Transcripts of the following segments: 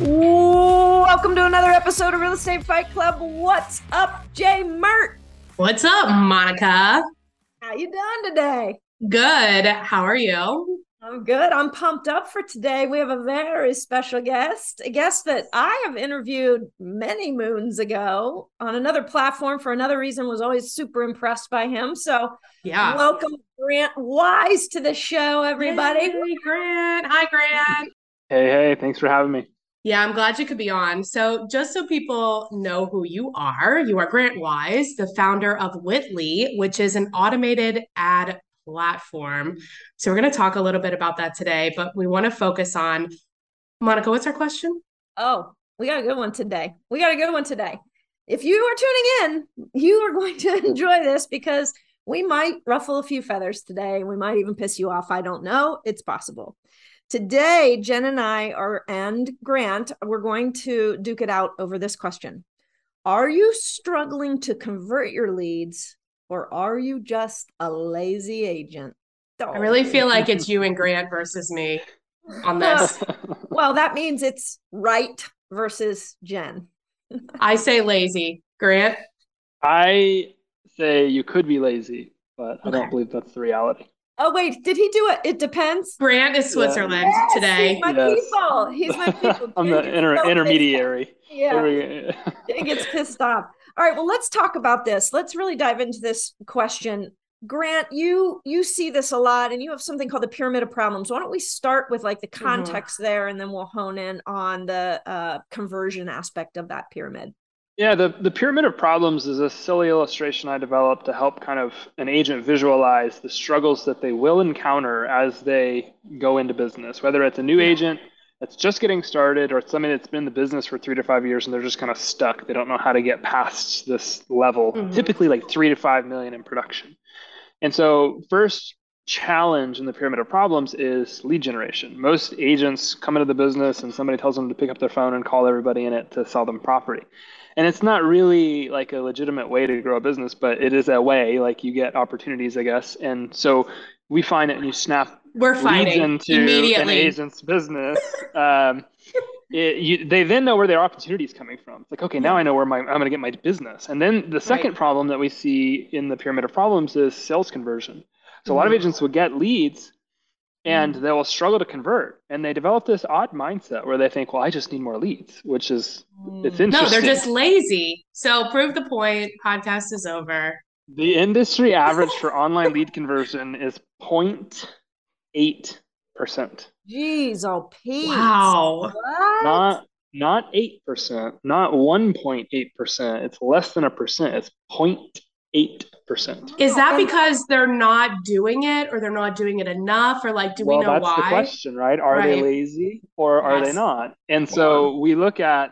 Welcome to another episode of Real Estate Fight Club. What's up, Jay Mert? What's up, Monica? How you doing today? Good. How are you? I'm good. I'm pumped up for today. We have a very special guest, a guest that I have interviewed many moons ago on another platform for another reason. Was always super impressed by him. So, Yeah. welcome Grant Wise to the show, everybody. Yay, Grant. Hi, Grant. Hey, hey, thanks for having me. Yeah, I'm glad you could be on. So, just so people know who you are, you are Grant Wise, the founder of Witly, which is an automated ad platform. So, we're going to talk a little bit about that today, but we want to focus on Monica, what's our question? Oh, we got a good one today. We got a good one today. If you are tuning in, you are going to enjoy this because we might ruffle a few feathers today. We might even piss you off. I don't know. It's possible. Today, Jen and I are, and Grant, we're going to duke it out over this question Are you struggling to convert your leads or are you just a lazy agent? I really feel like it's you and Grant versus me on this. Well, that means it's right versus Jen. I say lazy. Grant? I say you could be lazy, but I don't believe that's the reality. Oh, wait, did he do it? It depends. Grant is Switzerland Yes, today. He's my Yes. people. He's my people. I'm the inter- so intermediary. off. Yeah, There we- Jen gets pissed off. All right, well, let's talk about this. Let's really dive into this question. Grant, you you see this a lot, and you have something called the pyramid of problems. Why don't we start with like the Mhm. context there, and then we'll hone in on the uh, conversion aspect of that pyramid. Yeah, the, the pyramid of problems is a silly illustration I developed to help kind of an agent visualize the struggles that they will encounter as they go into business, whether it's a new agent that's just getting started or it's somebody that's been in the business for three to five years and they're just kind of stuck. They don't know how to get past this level, Mhm. typically like three to five million in production. And so, first challenge in the pyramid of problems is lead generation. Most agents come into the business and somebody tells them to pick up their phone and call everybody in it to sell them property. And it's not really like a legitimate way to grow a business, but it is a way, like you get opportunities, I guess. And so we find it and you snap We're leads fighting into an agent's business. Um, it, you, they then know where their opportunity is coming from. It's like, okay, now I know where my, I'm going to get my business. And then the second Right. problem that we see in the pyramid of problems is sales conversion. So a lot of Mhm. agents would get leads and Mm. they will struggle to convert. And they develop this odd mindset where they think, well, I just need more leads, which is, it's interesting. No, they're just lazy. So prove the point. Podcast is over. The industry average for online lead conversion is 0.8%. Jeez, oh Pete. Wow. What? Not not 8%, not 1.8%. It's less than a percent. It's 0.8%. Is that because they're not doing it or they're not doing it enough? Or like, do we well, know that's why? the question, right? Are they lazy or are they not? And so we look at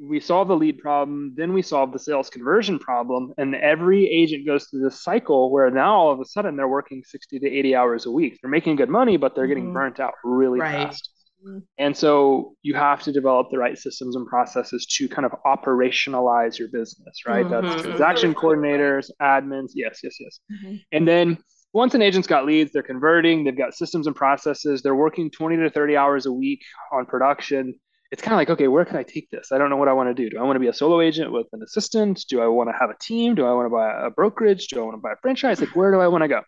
we solve the lead problem, then we solve the sales conversion problem, and every agent goes through this cycle where now all of a sudden they're working 60 to 80 hours a week. They're making good money, but they're getting Mhm. burnt out really Right. fast. And so you have to develop the right systems and processes to kind of operationalize your business, right? Mhm. That's transaction coordinators, admins. Yes, yes, yes. Mhm. And then once an agent's got leads, they're converting, they've got systems and processes, they're working 20 to 30 hours a week on production. It's kind of like, okay, where can I take this? I don't know what I want to do. Do I want to be a solo agent with an assistant? Do I want to have a team? Do I want to buy a brokerage? Do I want to buy a franchise? Like, where do I want to go?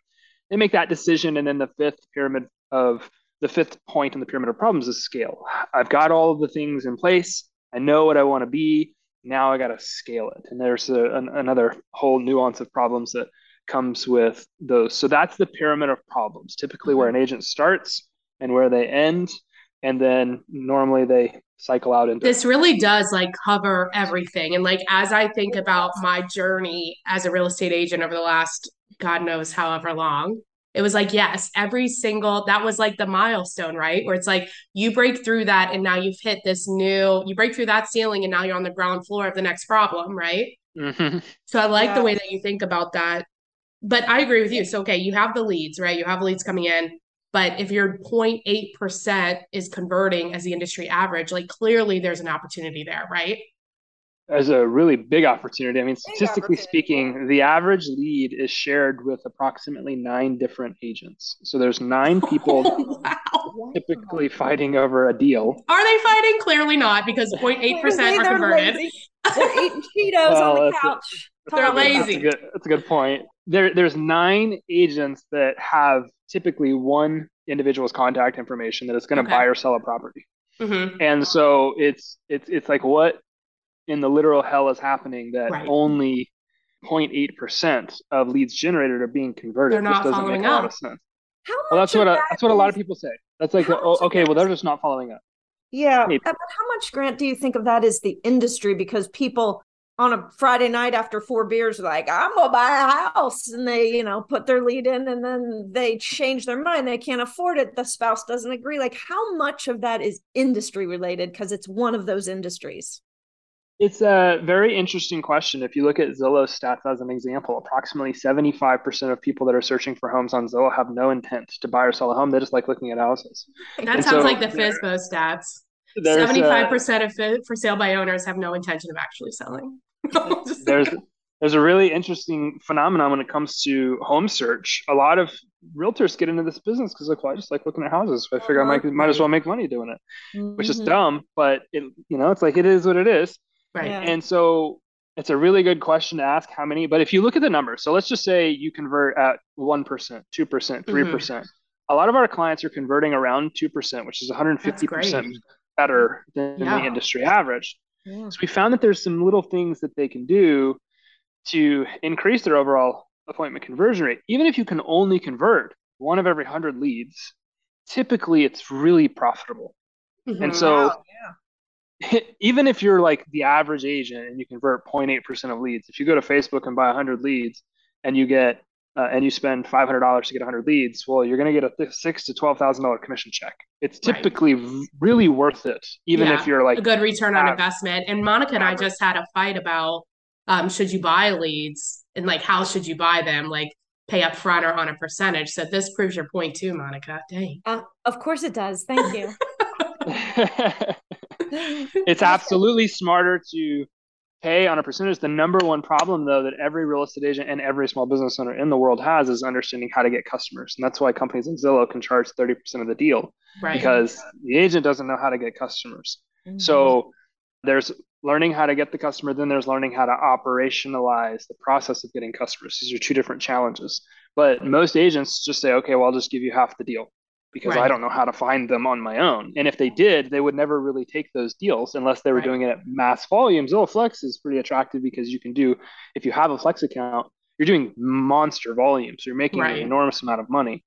They make that decision. And then the fifth pyramid of the fifth point in the pyramid of problems is scale. I've got all of the things in place. I know what I want to be. Now I got to scale it. And there's a, an, another whole nuance of problems that comes with those. So that's the pyramid of problems, typically where an mm-hmm. agent starts and where they end. And then normally they cycle out into This really does like cover everything. And like as I think about my journey as a real estate agent over the last God knows however long, it was like, yes, every single that was like the milestone, right? Where it's like you break through that and now you've hit this new, you break through that ceiling and now you're on the ground floor of the next problem, right? Mm-hmm. So I like yeah. the way that you think about that. But I agree with you. So, okay, you have the leads, right? You have leads coming in. But if your 0.8% is converting as the industry average, like clearly there's an opportunity there, right? As a really big opportunity. I mean, statistically speaking, the average lead is shared with approximately nine different agents. So there's nine people wow. typically fighting over a deal. Are they fighting? Clearly not, because 0.8% are converted. They're eating Cheetos well, on the couch. A, they're lazy. That's a, good, that's a good point. There, there's nine agents that have typically one individual's contact information that is going to okay. buy or sell a property. Mm-hmm. And so it's it's it's like what in the literal hell is happening that right. only 0.8% of leads generated are being converted. They're not this doesn't make a lot of sense. How well, that's what a, that's what a lot of people say. That's like, oh, okay, well, they're just not following up. Yeah, Maybe. but how much Grant do you think of that as the industry? Because people on a Friday night after four beers, like I'm gonna buy a house, and they, you know, put their lead in, and then they change their mind. They can't afford it. The spouse doesn't agree. Like, how much of that is industry related? Because it's one of those industries. It's a very interesting question. If you look at Zillow stats as an example, approximately 75% of people that are searching for homes on Zillow have no intent to buy or sell a home. They just like looking at houses. That and sounds so like the FSBO stats. 75% of for sale by owners have no intention of actually selling. there's there's a really interesting phenomenon when it comes to home search. A lot of realtors get into this business because like, well, I just like looking at houses. I figure I might might as well make money doing it, mm-hmm. which is mm-hmm. dumb, but it you know it's like it is what it is. Right. Yeah. And so it's a really good question to ask how many, but if you look at the numbers, so let's just say you convert at 1%, 2%, 3. Mm-hmm. percent A lot of our clients are converting around 2%, which is 150% better than yeah. the industry average. Yeah. So we found that there's some little things that they can do to increase their overall appointment conversion rate. Even if you can only convert one of every 100 leads, typically it's really profitable. Mm-hmm. And so wow. yeah even if you're like the average agent and you convert 0.8% of leads, if you go to Facebook and buy 100 leads and you get uh, and you spend $500 to get 100 leads, well, you're going to get a six to twelve thousand dollar commission check. It's typically right. really worth it, even yeah, if you're like a good return on investment. And Monica and I just had a fight about um, should you buy leads and like how should you buy them, like pay up front or on a percentage. So this proves your point too, Monica. Dang. Uh, of course it does. Thank you. it's absolutely smarter to pay on a percentage. The number one problem, though, that every real estate agent and every small business owner in the world has is understanding how to get customers. And that's why companies like Zillow can charge 30% of the deal right. because the agent doesn't know how to get customers. Mm-hmm. So there's learning how to get the customer, then there's learning how to operationalize the process of getting customers. These are two different challenges. But most agents just say, okay, well, I'll just give you half the deal because right. I don't know how to find them on my own. And if they did, they would never really take those deals unless they were right. doing it at mass volumes. Zillow Flex is pretty attractive because you can do, if you have a Flex account, you're doing monster volumes. You're making right. an enormous amount of money.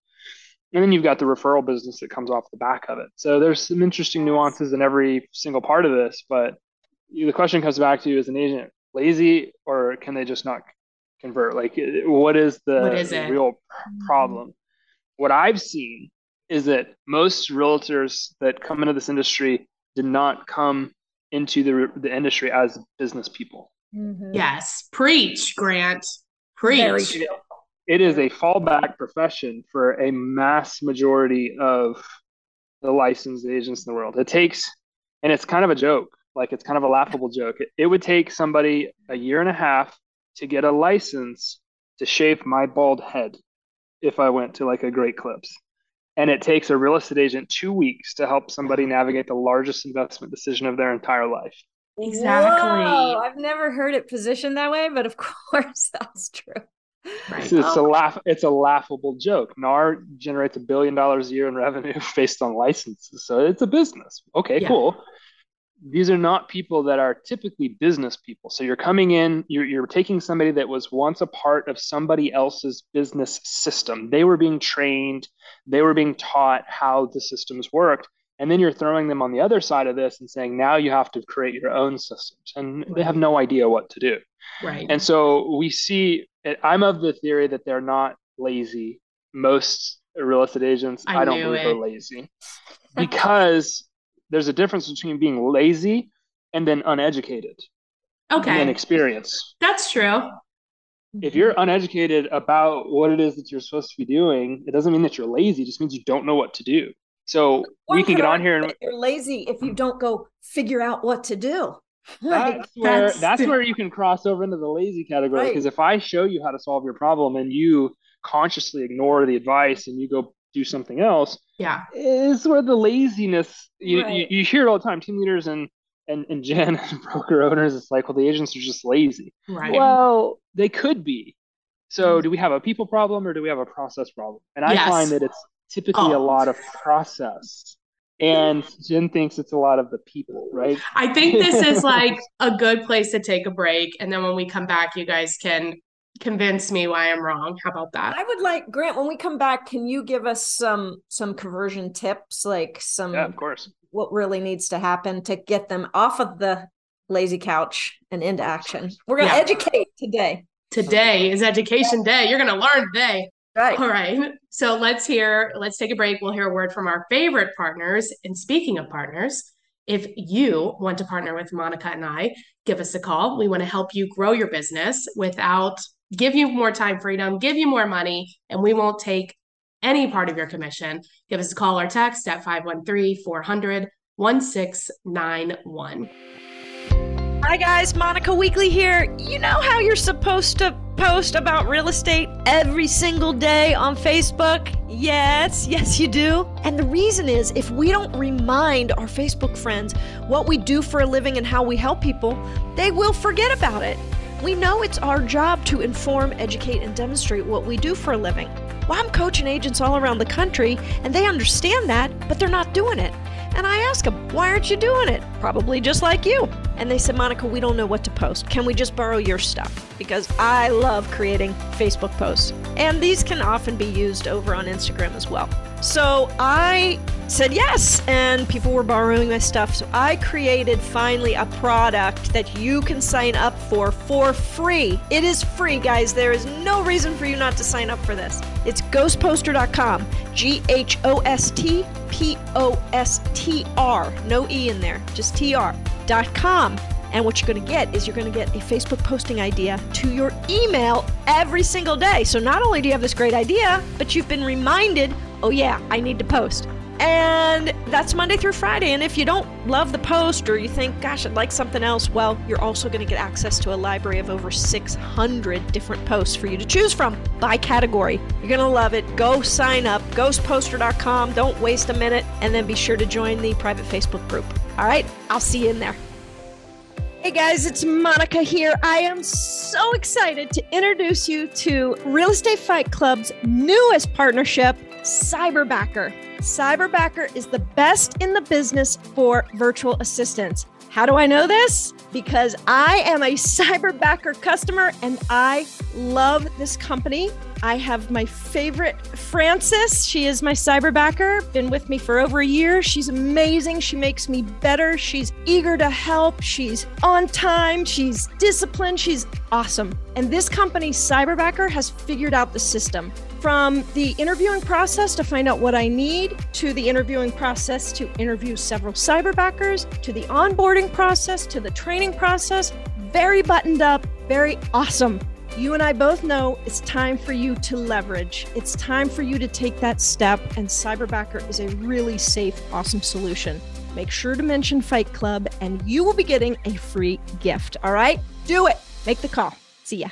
And then you've got the referral business that comes off the back of it. So there's some interesting nuances in every single part of this. But the question comes back to you as an agent lazy or can they just not convert? Like, what is the what is real mm-hmm. problem? What I've seen is that most realtors that come into this industry did not come into the, the industry as business people. Mm-hmm. Yes. Preach, Grant. Preach. It, it is a fallback profession for a mass majority of the licensed agents in the world. It takes, and it's kind of a joke, like it's kind of a laughable joke. It, it would take somebody a year and a half to get a license to shave my bald head if I went to like a Great Clips and it takes a real estate agent two weeks to help somebody navigate the largest investment decision of their entire life. Exactly. Whoa, I've never heard it positioned that way, but of course that's true. Right. It's, it's oh. a laugh. It's a laughable joke. NAR generates a billion dollars a year in revenue based on licenses, so it's a business. Okay, yeah. cool these are not people that are typically business people. So you're coming in, you're, you're taking somebody that was once a part of somebody else's business system. They were being trained, they were being taught how the systems worked. And then you're throwing them on the other side of this and saying, now you have to create your own systems. And right. they have no idea what to do. Right. And so we see, I'm of the theory that they're not lazy. most real estate agents, I I, don't believe it. are lazy because there's a difference between being lazy and then uneducated Okay. and experience. that's true. If you're uneducated about what it is that you're supposed to be doing, it doesn't mean that you're lazy. It just means you don't know what to do. So One we can get on here and you're lazy if you don't go figure out what to do. Like, that's where that's that's, where you can cross over into the lazy category Right. because if I show you how to solve your problem and you consciously ignore the advice and you go do something else, Yeah, is where the laziness you, Right. you, you hear it all the time. Team leaders and and and Jen and broker owners, it's like, well, the agents are just lazy. right. Well, they could be. So, mm-hmm. do we have a people problem or do we have a process problem? And I Yes. find that it's typically a Oh. lot of process. And Jen thinks it's a lot of the people, right? I think this is like a good place to take a break. And then when we come back, you guys can convince me why I'm wrong. How about that? I would like Grant when we come back. Can you give us some some conversion tips, like some Yeah, of course. what really needs to happen to get them off of the lazy couch and into action? We're gonna Yeah. educate today, Today is education day. You're going to learn today. right? All right. So let's hear, let's take a break. We'll hear a word from our favorite partners. And speaking of partners, if you want to partner with Monica and I, give us a call. We want to help you grow your business without give you more time freedom, give you more money, and we won't take any part of your commission. Give us a call or text at 513 400 1691. Hi guys, Monica Weakley here. You know how you're supposed to post about real estate every single day on Facebook? Yes, yes, you do. And the reason is if we don't remind our Facebook friends what we do for a living and how we help people, they will forget about it. We know it's our job to inform, educate, and demonstrate what we do for a living. Well, I'm coaching agents all around the country, and they understand that, but they're not doing it. And I ask them, why aren't you doing it? Probably just like you. And they said, Monica, we don't know what to post. Can we just borrow your stuff? Because I love creating Facebook posts. And these can often be used over on Instagram as well. So I said yes, and people were borrowing my stuff. So I created finally a product that you can sign up for for free. It is free, guys. There is no reason for you not to sign up for this. It's ghostpostr.com. G H O S T P O S T R. No E in there, just T R. Dot com. And what you're going to get is you're going to get a Facebook posting idea to your email every single day. So not only do you have this great idea, but you've been reminded, oh, yeah, I need to post. And that's Monday through Friday. And if you don't love the post or you think, gosh, I'd like something else, well, you're also going to get access to a library of over 600 different posts for you to choose from by category. You're going to love it. Go sign up, ghostpostr.com. Don't waste a minute. And then be sure to join the private Facebook group. All right, I'll see you in there. Hey guys, it's Monica here. I am so excited to introduce you to Real Estate Fight Club's newest partnership, Cyberbacker. Cyberbacker is the best in the business for virtual assistants. How do I know this? Because I am a Cyberbacker customer and I love this company. I have my favorite Frances. She is my cyberbacker, been with me for over a year. She's amazing. She makes me better. She's eager to help. She's on time. She's disciplined. She's awesome. And this company, Cyberbacker, has figured out the system from the interviewing process to find out what I need, to the interviewing process to interview several cyberbackers, to the onboarding process, to the training process. Very buttoned up, very awesome. You and I both know it's time for you to leverage. It's time for you to take that step, and Cyberbacker is a really safe, awesome solution. Make sure to mention Fight Club, and you will be getting a free gift. All right? Do it. Make the call. See ya.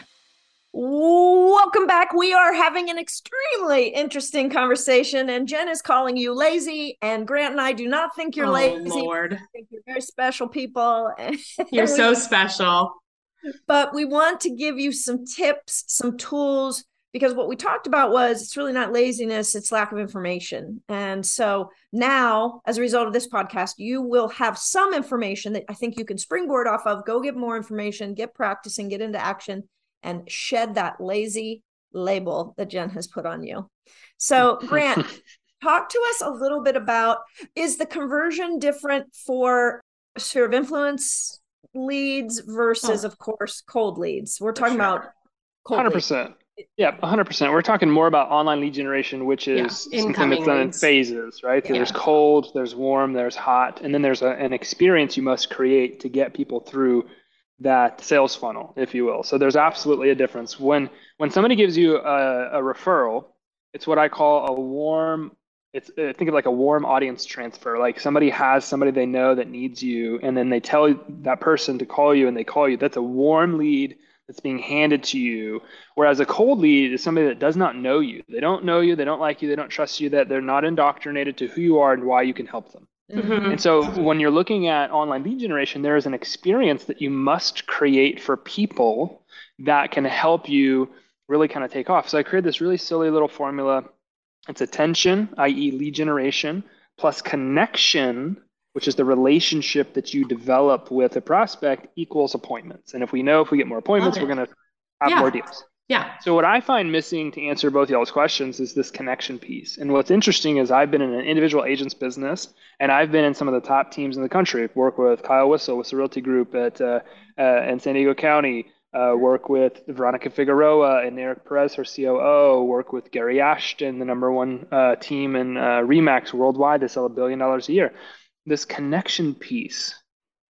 Welcome back. We are having an extremely interesting conversation, and Jen is calling you lazy, and Grant and I do not think you're oh, lazy. Lord. I think you're very special people. You're so special. but we want to give you some tips, some tools, because what we talked about was it's really not laziness, it's lack of information. And so now, as a result of this podcast, you will have some information that I think you can springboard off of. Go get more information, get practicing, get into action, and shed that lazy label that Jen has put on you. So, Grant, talk to us a little bit about is the conversion different for sphere of influence leads versus, Oh. of course, cold leads? We're talking sure. about cold Hundred leads. percent. Yeah, 100%. We're talking more about online lead generation, which is Yeah, something that's done in phases, right? So Yeah. there's cold, there's warm, there's hot, and then there's a, an experience you must create to get people through that sales funnel, if you will. So there's absolutely a difference. When when somebody gives you a, a referral, it's what I call a warm. It's uh, think of like a warm audience transfer. Like somebody has somebody they know that needs you, and then they tell that person to call you, and they call you. That's a warm lead that's being handed to you. Whereas a cold lead is somebody that does not know you. They don't know you. They don't like you. They don't trust you. That they're not indoctrinated to who you are and why you can help them. Mhm. And so when you're looking at online lead generation, there is an experience that you must create for people that can help you really kind of take off. So I created this really silly little formula. It's attention, i.e., lead generation, plus connection, which is the relationship that you develop with a prospect, equals appointments. And if we know if we get more appointments, we're going to have Yeah. more deals. Yeah. So what I find missing to answer both y'all's questions is this connection piece. And what's interesting is I've been in an individual agent's business, and I've been in some of the top teams in the country. I've worked with Kyle Whissel with the Realty Group at uh, uh, in San Diego County. Uh, work with Veronica Figueroa and Eric Perez, her COO. Work with Gary Ashton, the number one uh, team in uh, Remax worldwide. They sell a billion dollars a year. This connection piece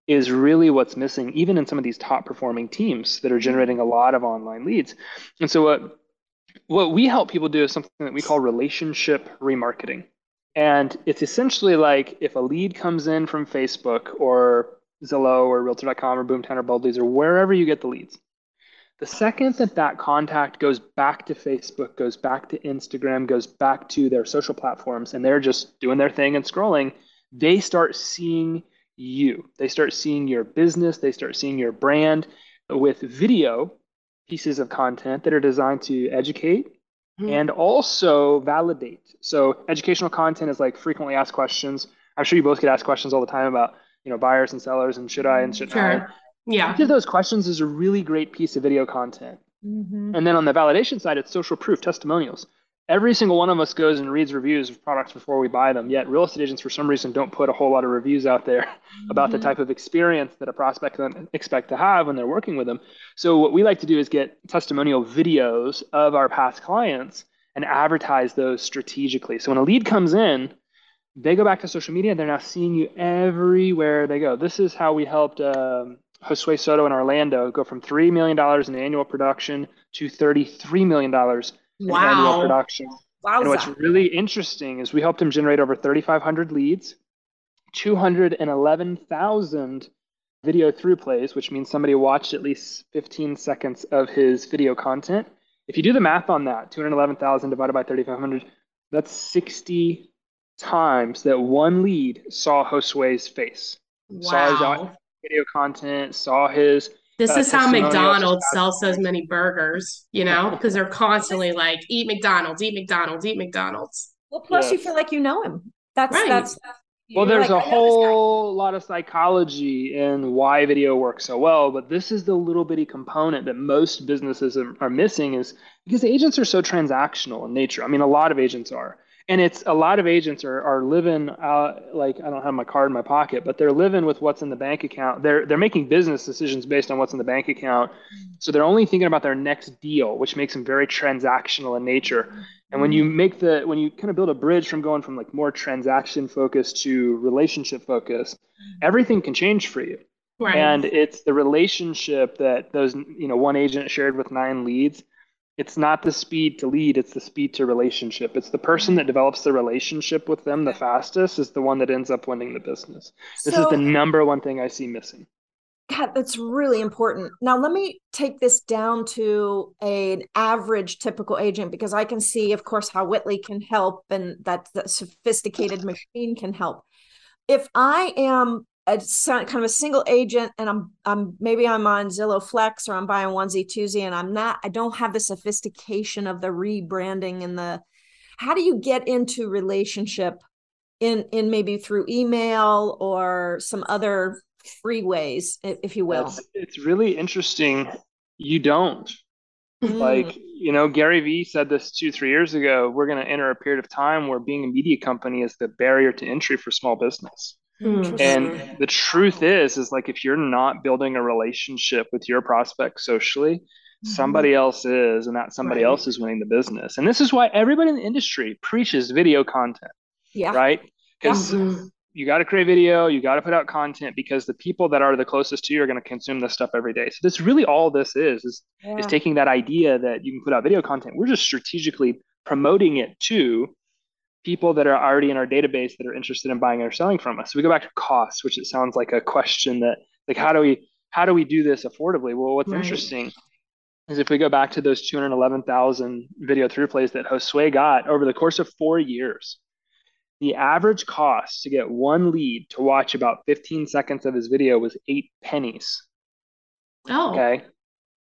is really what's missing, even in some of these top performing teams that are generating a lot of online leads. And so what what we help people do is something that we call relationship remarketing. And it's essentially like if a lead comes in from Facebook or Zillow or Realtor.com or Boomtown or Boldleads or wherever you get the leads, the second that that contact goes back to Facebook, goes back to Instagram, goes back to their social platforms, and they're just doing their thing and scrolling, they start seeing you. They start seeing your business, they start seeing your brand with video pieces of content that are designed to educate Mhm. and also validate. So educational content is like frequently asked questions. I'm sure you both get asked questions all the time about, you know, buyers and sellers and should I and shouldn't I. Yeah. Each of those questions is a really great piece of video content. Mhm. And then on the validation side, it's social proof, testimonials. Every single one of us goes and reads reviews of products before we buy them. Yet real estate agents, for some reason, don't put a whole lot of reviews out there about the Mhm. type of experience that a prospect can expect to have when they're working with them. So what we like to do is get testimonial videos of our past clients and advertise those strategically. So when a lead comes in, they go back to social media. And they're now seeing you everywhere they go. This is how we helped um, Josue Soto in Orlando go from $3 million in annual production to $33 million in annual Wow. production. And what's really interesting is we helped him generate over 3,500 leads, 211,000 video through plays, which means somebody watched at least 15 seconds of his video content. If you do the math on that, 211,000 divided by 3,500, that's 60 times that one lead saw Josue's face, wow. saw his video content, saw his This uh, is how McDonald's sells so many burgers, you know, because they're constantly like, eat McDonald's, eat McDonald's, eat McDonald's. Well, plus you feel like you know him. That's Right. that's. Well, there's like, a "I know this guy." whole lot of psychology in why video works so well, but this is the little bitty component that most businesses are, are missing is because agents are so transactional in nature. I mean, a lot of agents are. And it's a lot of agents are, are living uh, like I don't have my card in my pocket, but they're living with what's in the bank account. They're they're making business decisions based on what's in the bank account. So they're only thinking about their next deal, which makes them very transactional in nature. And when you make the when you kind of build a bridge from going from like more transaction focused to relationship focused, everything can change for you. Right. And it's the relationship that those you know one agent shared with nine leads. It's not the speed to lead, it's the speed to relationship. It's the person that develops the relationship with them the fastest is the one that ends up winning the business. This is the number one thing I see missing. God, that's really important. Now, let me take this down to an average typical agent because I can see, of course, how Witly can help and that the sophisticated machine can help. If I am a kind of a single agent and I'm I'm maybe I'm on Zillow Flex or I'm buying onesie twosie and I'm not I don't have the sophistication of the rebranding and the how do you get into relationship in in maybe through email or some other free ways, if you will. That's, it's really interesting. You don't. Mm. Like, you know, Gary Vee said this two, three years ago. We're going to enter a period of time where being a media company is the barrier to entry for small business. And the truth is, is like if you're not building a relationship with your prospect socially, somebody else is, and that somebody Right. else is winning the business. And this is why everybody in the industry preaches video content, Yeah. right? Because Mhm. you got to create video, you got to put out content because the people that are the closest to you are going to consume this stuff every day. So this really all this is is Yeah. is taking that idea that you can put out video content. We're just strategically promoting it to people that are already in our database that are interested in buying or selling from us. So we go back to cost, which it sounds like a question that like how do we how do we do this affordably? Well, what's Right. interesting is if we go back to those 211,000 video through plays that Josue got over the course of four years, the average cost to get one lead to watch about 15 seconds of his video was eight pennies. Oh, Okay.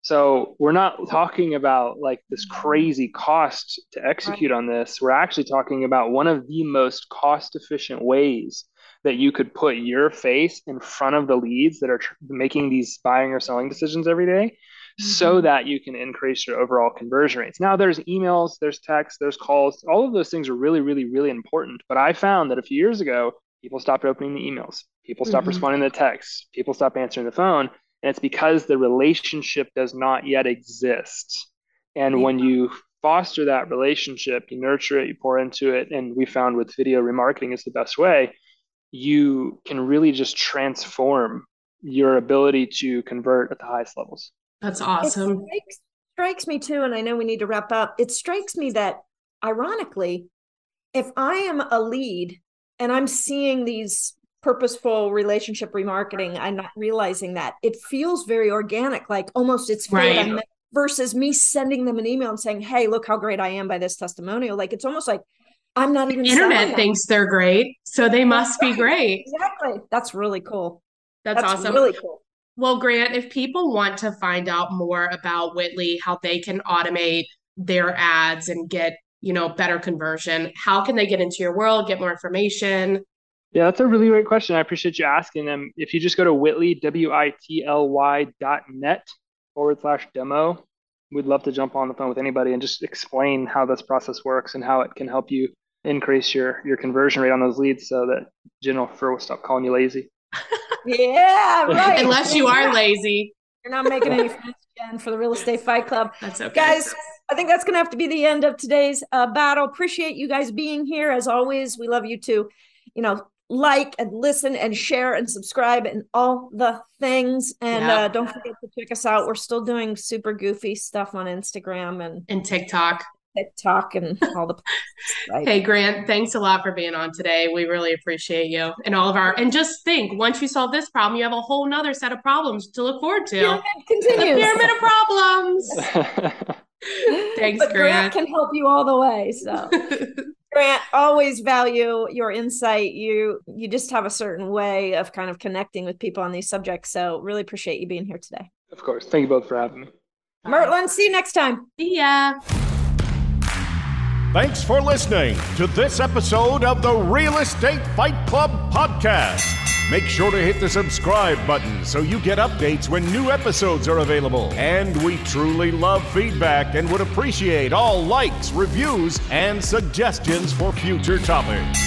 So we're not talking about like this crazy cost to execute on this. We're actually talking about one of the most cost efficient ways that you could put your face in front of the leads that are tr- making these buying or selling decisions every day so Mhm. that you can increase your overall conversion rates. Now there's emails, there's texts, there's calls. All of those things are really really really important, but I found that a few years ago people stopped opening the emails. People stopped Mhm. responding to texts. People stopped answering the phone and it's because the relationship does not yet exist. And when you foster that relationship, you nurture it, you pour into it, and we found with video remarketing is the best way, you can really just transform your ability to convert at the highest levels. that's It awesome. strikes, strikes me too, and I know we need to wrap up. It strikes me that, ironically, if I am a lead and I'm seeing these purposeful relationship remarketing, I'm not realizing that it feels very organic, like almost it's Right. Versus me sending them an email and saying, "Hey, look how great I am by this testimonial." Like it's almost like I'm not even Internet thinks they're great, so they must be great. exactly. That's really cool. That's, That's awesome. really cool. Well, Grant, if people want to find out more about Witly, how they can automate their ads and get, you know, better conversion, how can they get into your world, get more information? Yeah, that's a really great question. I appreciate you asking them. If you just go to Witly, W I T L Y dot net forward slash demo, we'd love to jump on the phone with anybody and just explain how this process works and how it can help you increase your your conversion rate on those leads so that Jennifer will stop calling you lazy. Yeah, right. Unless you are lazy. You're not making any friends, Jen, for the Real Estate Fight Club. That's okay. Guys, I think that's going to have to be the end of today's uh, battle. Appreciate you guys being here. As always, we love you too. you know, like and listen and share and subscribe and all the things. And Yeah. uh, don't forget to check us out. We're still doing super goofy stuff on Instagram and and TikTok. TikTok and all the places, right? Hey, Grant, thanks a lot for being on today. We really appreciate you and all of our, and just think once you solve this problem, you have a whole nother set of problems to look forward to. Pyramid The continues. pyramid of problems. Thanks, but Grant Grant. can help you all the way. So Grant, always value your insight. You you just have a certain way of kind of connecting with people on these subjects. So really appreciate you being here today. of course. Thank you both for having me. Mertlin, see you next time. See ya. Thanks for listening to this episode of the Real Estate Fight Club podcast. Make sure to hit the subscribe button so you get updates when new episodes are available. And we truly love feedback and would appreciate all likes, reviews, and suggestions for future topics.